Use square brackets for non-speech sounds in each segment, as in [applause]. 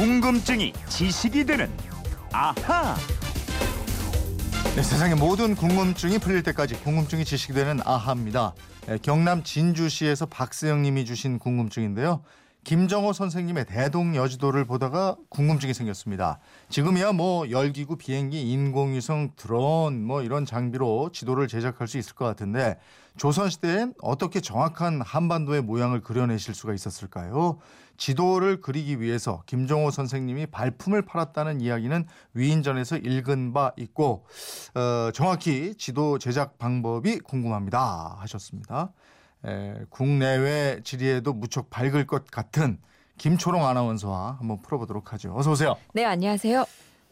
궁금증이 지식이 되는 아하. 네, 세상의 모든 궁금증이 풀릴 때까지 궁금증이 지식이 되는 아하입니다. 네, 경남 진주시에서 박세영님이 주신 궁금증인데요. 김정호 선생님의 대동 여지도를 보다가 궁금증이 생겼습니다. 지금이야 뭐 열기구, 비행기, 인공위성, 드론 뭐 이런 장비로 지도를 제작할 수 있을 것 같은데 조선시대엔 어떻게 정확한 한반도의 모양을 그려내실 수가 있었을까요? 지도를 그리기 위해서 김정호 선생님이 발품을 팔았다는 이야기는 위인전에서 읽은 바 있고 어, 정확히 지도 제작 방법이 궁금합니다 하셨습니다. 에, 국내외 지리에도 무척 밝을 것 같은 김초롱 아나운서와 한번 풀어보도록 하죠. 어서 오세요. 네, 안녕하세요.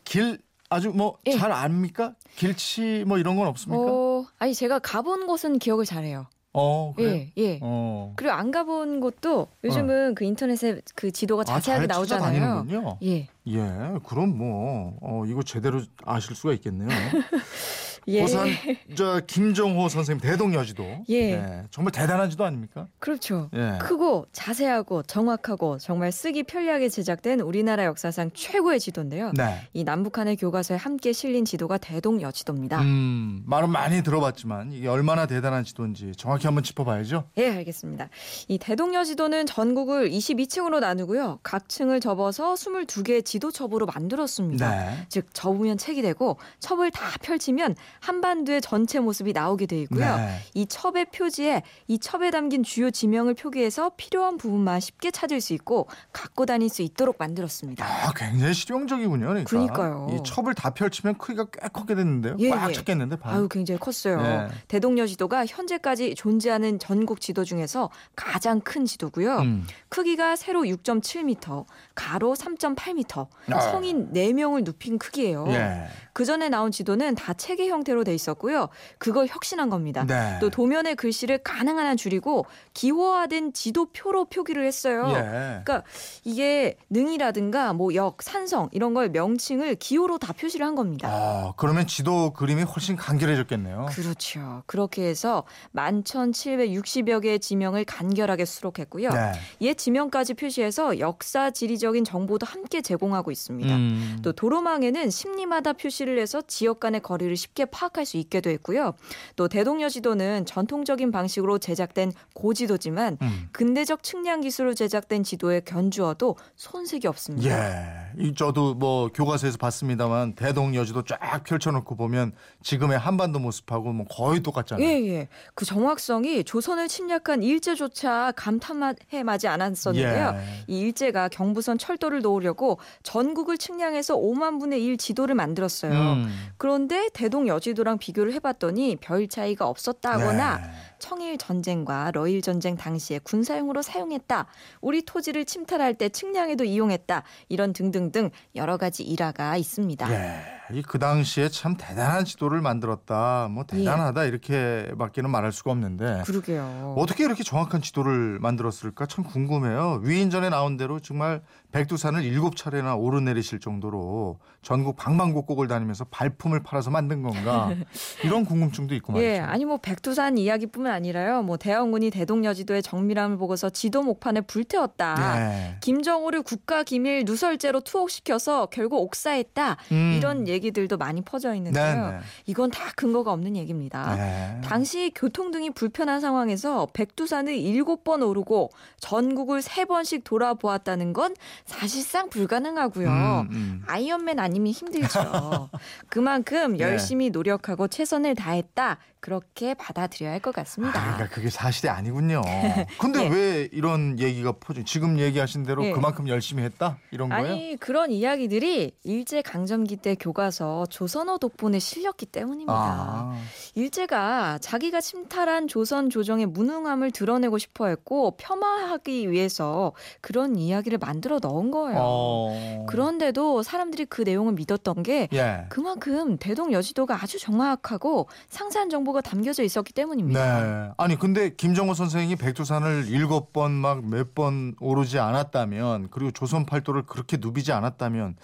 길 아주 뭐잘 예. 압니까? 길치 뭐 이런 건 없습니까? 어, 아니 제가 가본 곳은 기억을 잘해요. 어, 그래. 예, 예. 어. 그리고 안 가본 곳도 요즘은 그 인터넷에 그 지도가 자세하게 아, 잘 나오잖아요. 찾아다니는군요. 예. 예, 그럼 뭐 어, 이거 제대로 아실 수가 있겠네요. [laughs] 예. 고산 저 김정호 선생님 대동여지도. 예. 정말 대단한 지도 아닙니까? 그렇죠. 예. 크고 자세하고 정확하고 정말 쓰기 편리하게 제작된 우리나라 역사상 최고의 지도인데요. 네. 이 남북한의 교과서에 함께 실린 지도가 대동여지도입니다. 음, 말은 많이 들어봤지만 이게 얼마나 대단한 지도인지 정확히 한번 짚어봐야죠. 예, 알겠습니다. 이 대동여지도는 전국을 22층으로 나누고요. 각 층을 접어서 22개의 지도 첩으로 만들었습니다. 네. 즉 접으면 책이 되고 첩을 다 펼치면 한반도의 전체 모습이 나오게 돼 있고요. 네. 이 첩의 표지에 이 첩에 담긴 주요 지명을 표기해서 필요한 부분만 쉽게 찾을 수 있고 갖고 다닐 수 있도록 만들었습니다. 아, 굉장히 실용적이군요. 그러니까. 그러니까요. 이 첩을 다 펼치면 크기가 꽤 크게 됐는데요. 예, 꽉 예. 찼겠는데 반. 아유 굉장히 컸어요. 네. 대동여지도가 현재까지 존재하는 전국 지도 중에서 가장 큰 지도고요. 음. 크기가 세로 6.7m, 가로 3.8m, 아. 성인 4명을 눕힌 크기예요. 예. 그 전에 나온 지도는 다 체계 형태로 돼 있었고요. 그걸 혁신한 겁니다. 네. 또 도면의 글씨를 가능한 한 줄이고 기호화된 지도표로 표기를 했어요. 예. 그러니까 이게 능이라든가 뭐 역, 산성 이런 걸 명칭을 기호로 다 표시를 한 겁니다. 아, 그러면 지도 그림이 훨씬 간결해졌겠네요. 그렇죠. 그렇게 해서 11,760여 개의 지명을 간결하게 수록했고요. 네. 옛 지명까지 표시해서 역사 지리적인 정보도 함께 제공 하고 있습니다. 음. 또 도로망에는 심리마다 표시를 해서 지역 간의 거리를 쉽게 파악할 수 있게 됐고요. 또 대동여 지도는 전통적인 방식으로 제작된 고지도지만 음. 근대적 측량 기술로 제작된 지도에 견주어도 손색이 없습니다. 예. 이 저도 뭐 교과서에서 봤습니다만 대동여 지도 쫙 펼쳐놓고 보면 지금의 한반도 모습하고 뭐 거의 똑같잖아요. 예, 예. 그 정확성이 조선을 침략한 일제조차 감탄해 마지 않았었는데요. 예. 이 일제가 경부선 철도를 놓으려고 전국을 측량해서 5만 분의 1 지도를 만들었어요. 음. 그런데 대동 여지도랑 비교를 해봤더니 별 차이가 없었다거나 예. 청일 전쟁과 러일 전쟁 당시에 군사용으로 사용했다. 우리 토지를 침탈할 때 측량에도 이용했다. 이런 등등등 여러 가지 일화가 있습니다. 예. 이그 당시에 참 대단한 지도를 만들었다. 뭐 대단하다 이렇게밖에는 말할 수가 없는데 그러게요. 어떻게 이렇게 정확한 지도를 만들었을까 참 궁금해요. 위인전에 나온 대로 정말 백두산을 일곱 차례나 오르내리실 정도로 전국 방방곡곡을 다니면서 발품을 팔아서 만든 건가 [laughs] 이런 궁금증도 있고 말이죠. 예, 아니 뭐 백두산 이야기뿐만 아니라요. 뭐 대원군이 대동여지도의 정밀함을 보고서 지도 목판을 불태웠다. 예. 김정우를 국가 기밀 누설죄로 투옥시켜서 결국 옥사했다. 음. 이런 얘기 들도 많이 퍼져 있는데요. 네, 이건 다 근거가 없는 얘기입니다. 네. 당시 교통 등이 불편한 상황에서 백두산을 일곱 번 오르고 전국을 세 번씩 돌아보았다는 건 사실상 불가능하고요. 음, 음. 아이언맨 아니면 힘들죠. [laughs] 그만큼 네. 열심히 노력하고 최선을 다했다. 그렇게 받아들여야 할것 아, 같습니다. 그러니까 그게 사실이 아니군요. [laughs] 근데 예. 왜 이런 얘기가 퍼져? 지금 얘기하신 대로 예. 그만큼 열심히 했다 이런 거예요? 아니 그런 이야기들이 일제 강점기 때 교과 서 조선어 덕분에 실렸기 때문입니다. 아, 일제가 자기가 침탈한 조선 조정의 무능함을 드러내고 싶어 했고 폄하하기 위해서 그런 이야기를 만들어 넣은 거예요. 어. 그런데도 사람들이 그 내용을 믿었던 게 예. 그만큼 대동 여지도가 아주 정확하고 상세한 정보가 담겨져 있었기 때문입니다. 네. 아니 근데 김정호 선생이 백두산을 일곱 번 막 몇 번 오르지 않았다면 그리고 조선 팔도를 그렇게 누비지 않았다면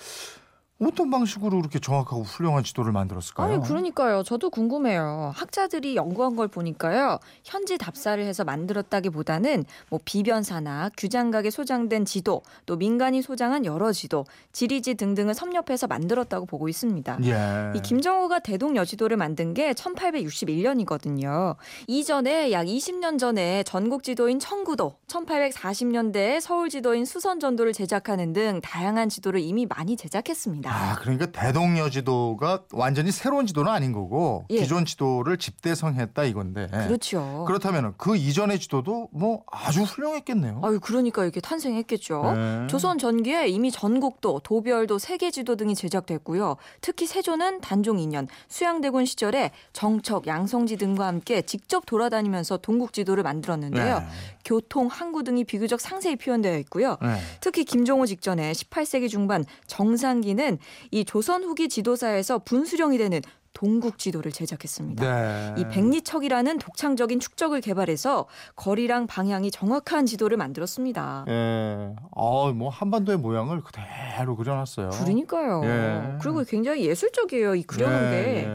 어떤 방식으로 그렇게 정확하고 훌륭한 지도를 만들었을까요? 아니 그러니까요. 저도 궁금해요. 학자들이 연구한 걸 보니까요. 현지 답사를 해서 만들었다기보다는 뭐 비변사나 규장각에 소장된 지도, 또 민간이 소장한 여러 지도, 지리지 등등을 섭렵해서 만들었다고 보고 있습니다. 예. 이 김정호가 대동 여지도를 만든 게 1861년이거든요. 이전에 약 20년 전에 전국 지도인 청구도, 1840년대에 서울 지도인 수선전도를 제작하는 등 다양한 지도를 이미 많이 제작했습니다. 아, 그러니까 대동여 지도가 완전히 새로운 지도는 아닌 거고 예. 기존 지도를 집대성했다 이건데. 그렇죠. 그렇다면 그 이전의 지도도 뭐 아주 훌륭했겠네요. 아유, 그러니까 이렇게 탄생했겠죠. 네. 조선 전기에 이미 전국도, 도별도, 세계 지도 등이 제작됐고요. 특히 세조는 단종 2년 수양대군 시절에 정척, 양성지 등과 함께 직접 돌아다니면서 동국 지도를 만들었는데요. 네. 교통, 항구 등이 비교적 상세히 표현되어 있고요. 네. 특히 김종호 직전에 18세기 중반 정상기는 이 조선 후기 지도사에서 분수령이 되는 동국 지도를 제작했습니다. 네. 이 백리척이라는 독창적인 축적을 개발해서 거리랑 방향이 정확한 지도를 만들었습니다. 예. 어, 뭐 한반도의 모양을 그대로 그려놨어요. 그러니까요. 예. 그리고 굉장히 예술적이에요. 이 그려놓은 예, 게.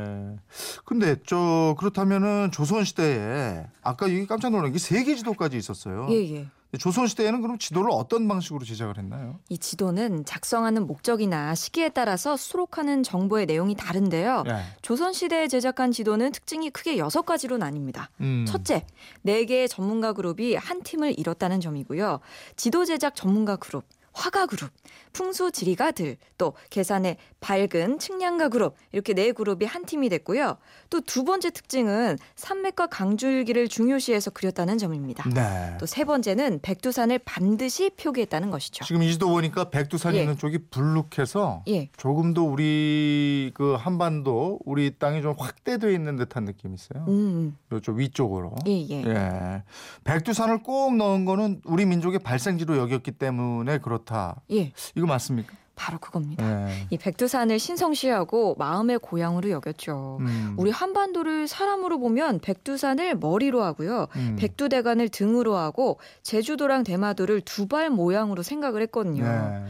예. 근데 저 그렇다면은 조선 시대에 아까 이게 깜짝 놀란 게 세계 지도까지 있었어요. 예, 예. 조선 시대에는 그럼 지도를 어떤 방식으로 제작을 했나요? 이 지도는 작성하는 목적이나 시기에 따라서 수록하는 정보의 내용이 다른데요. 예. 조선 시대에 제작한 지도는 특징이 크게 여섯 가지로 나뉩니다. 음. 첫째, 네 개의 전문가 그룹이 한 팀을 이뤘다는 점이고요. 지도 제작 전문가 그룹, 화가 그룹, 풍수 지리가들, 또 계산의 밝은 측량가 그룹 이렇게 네 그룹이 한 팀이 됐고요. 또 두 번째 특징은 산맥과 강줄기를 중요시해서 그렸다는 점입니다. 네. 또 세 번째는 백두산을 반드시 표기했다는 것이죠. 지금 이 지도 보니까 백두산 예. 있는 쪽이 불룩해서 예. 조금 더 우리 그 한반도 우리 땅이 좀 확대되어 있는 듯한 느낌이 있어요. 음, 이쪽 위쪽으로. 예, 예. 예. 백두산을 꼭 넣은 거는 우리 민족의 발생지로 여겼기 때문에 그렇 다. 예. 이거 맞습니까? 바로 그겁니다. 예. 이 백두산을 신성시하고 마음의 고향으로 여겼죠. 음. 우리 한반도를 사람으로 보면 백두산을 머리로 하고요. 음. 백두대간을 등으로 하고 제주도랑 대마도를 두 발 모양으로 생각을 했거든요. 네.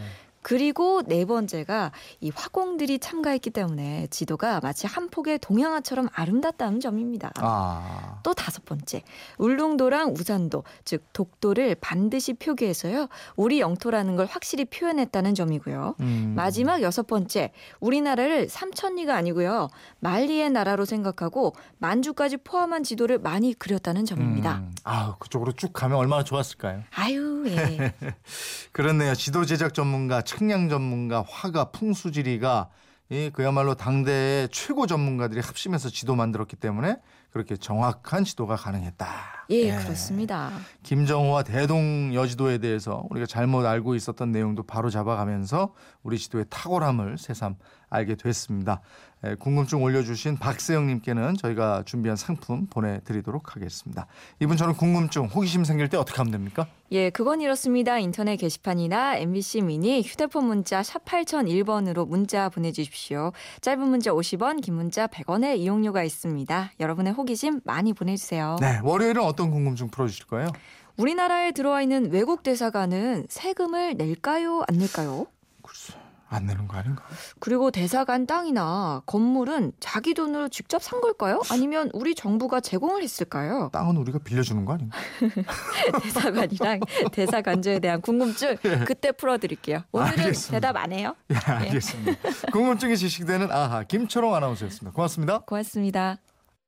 그리고 네 번째가 이 화공들이 참가했기 때문에 지도가 마치 한 폭의 동양화처럼 아름답다는 점입니다. 아. 또 다섯 번째, 울릉도랑 우산도, 즉 독도를 반드시 표기해서요. 우리 영토라는 걸 확실히 표현했다는 점이고요. 음. 마지막 여섯 번째, 우리나라를 삼천리가 아니고요. 만리의 나라로 생각하고 만주까지 포함한 지도를 많이 그렸다는 점입니다. 음. 아, 그쪽으로 쭉 가면 얼마나 좋았을까요? 아유, 예. [laughs] 그렇네요. 지도 제작 전문가, 측량 전문가, 화가, 풍수지리가 이 그야말로 당대의 최고 전문가들이 합심해서 지도 만들었기 때문에 그렇게 정확한 지도가 가능했다. 예, 그렇습니다. 김정호와 대동 여지도에 대해서 우리가 잘못 알고 있었던 내용도 바로 잡아가면서 우리 지도의 탁월함을 새삼 알게 됐습니다. 에, 궁금증 올려주신 박세영님께는 저희가 준비한 상품 보내드리도록 하겠습니다. 이분 저는 궁금증, 호기심 생길 때 어떻게 하면 됩니까? 예, 그건 이렇습니다. 인터넷 게시판이나 MBC 미니 휴대폰 문자 샵 8001번으로 문자 보내주십시오. 짧은 문자 50원, 긴 문자 100원의 이용료가 있습니다. 여러분의 호기심 많이 보내주세요. 네, 월요일은 어떤 궁금증 풀어주실 거예요? 우리나라에 들어와 있는 외국 대사관은 세금을 낼까요? 안 낼까요? 글쎄, 안 내는 거 아닌가? 그리고 대사관 땅이나 건물은 자기 돈으로 직접 산 걸까요? 아니면 우리 정부가 제공을 했을까요? 땅은 우리가 빌려주는 거 아닌가? [laughs] 대사관이랑 대사관제에 대한 궁금증 그때 풀어드릴게요. 오늘은 알겠습니다. 대답 안 해요. 예, 알겠습니다. 궁금증이 지식되는 아하 김초롱 아나운서였습니다. 고맙습니다. 고맙습니다.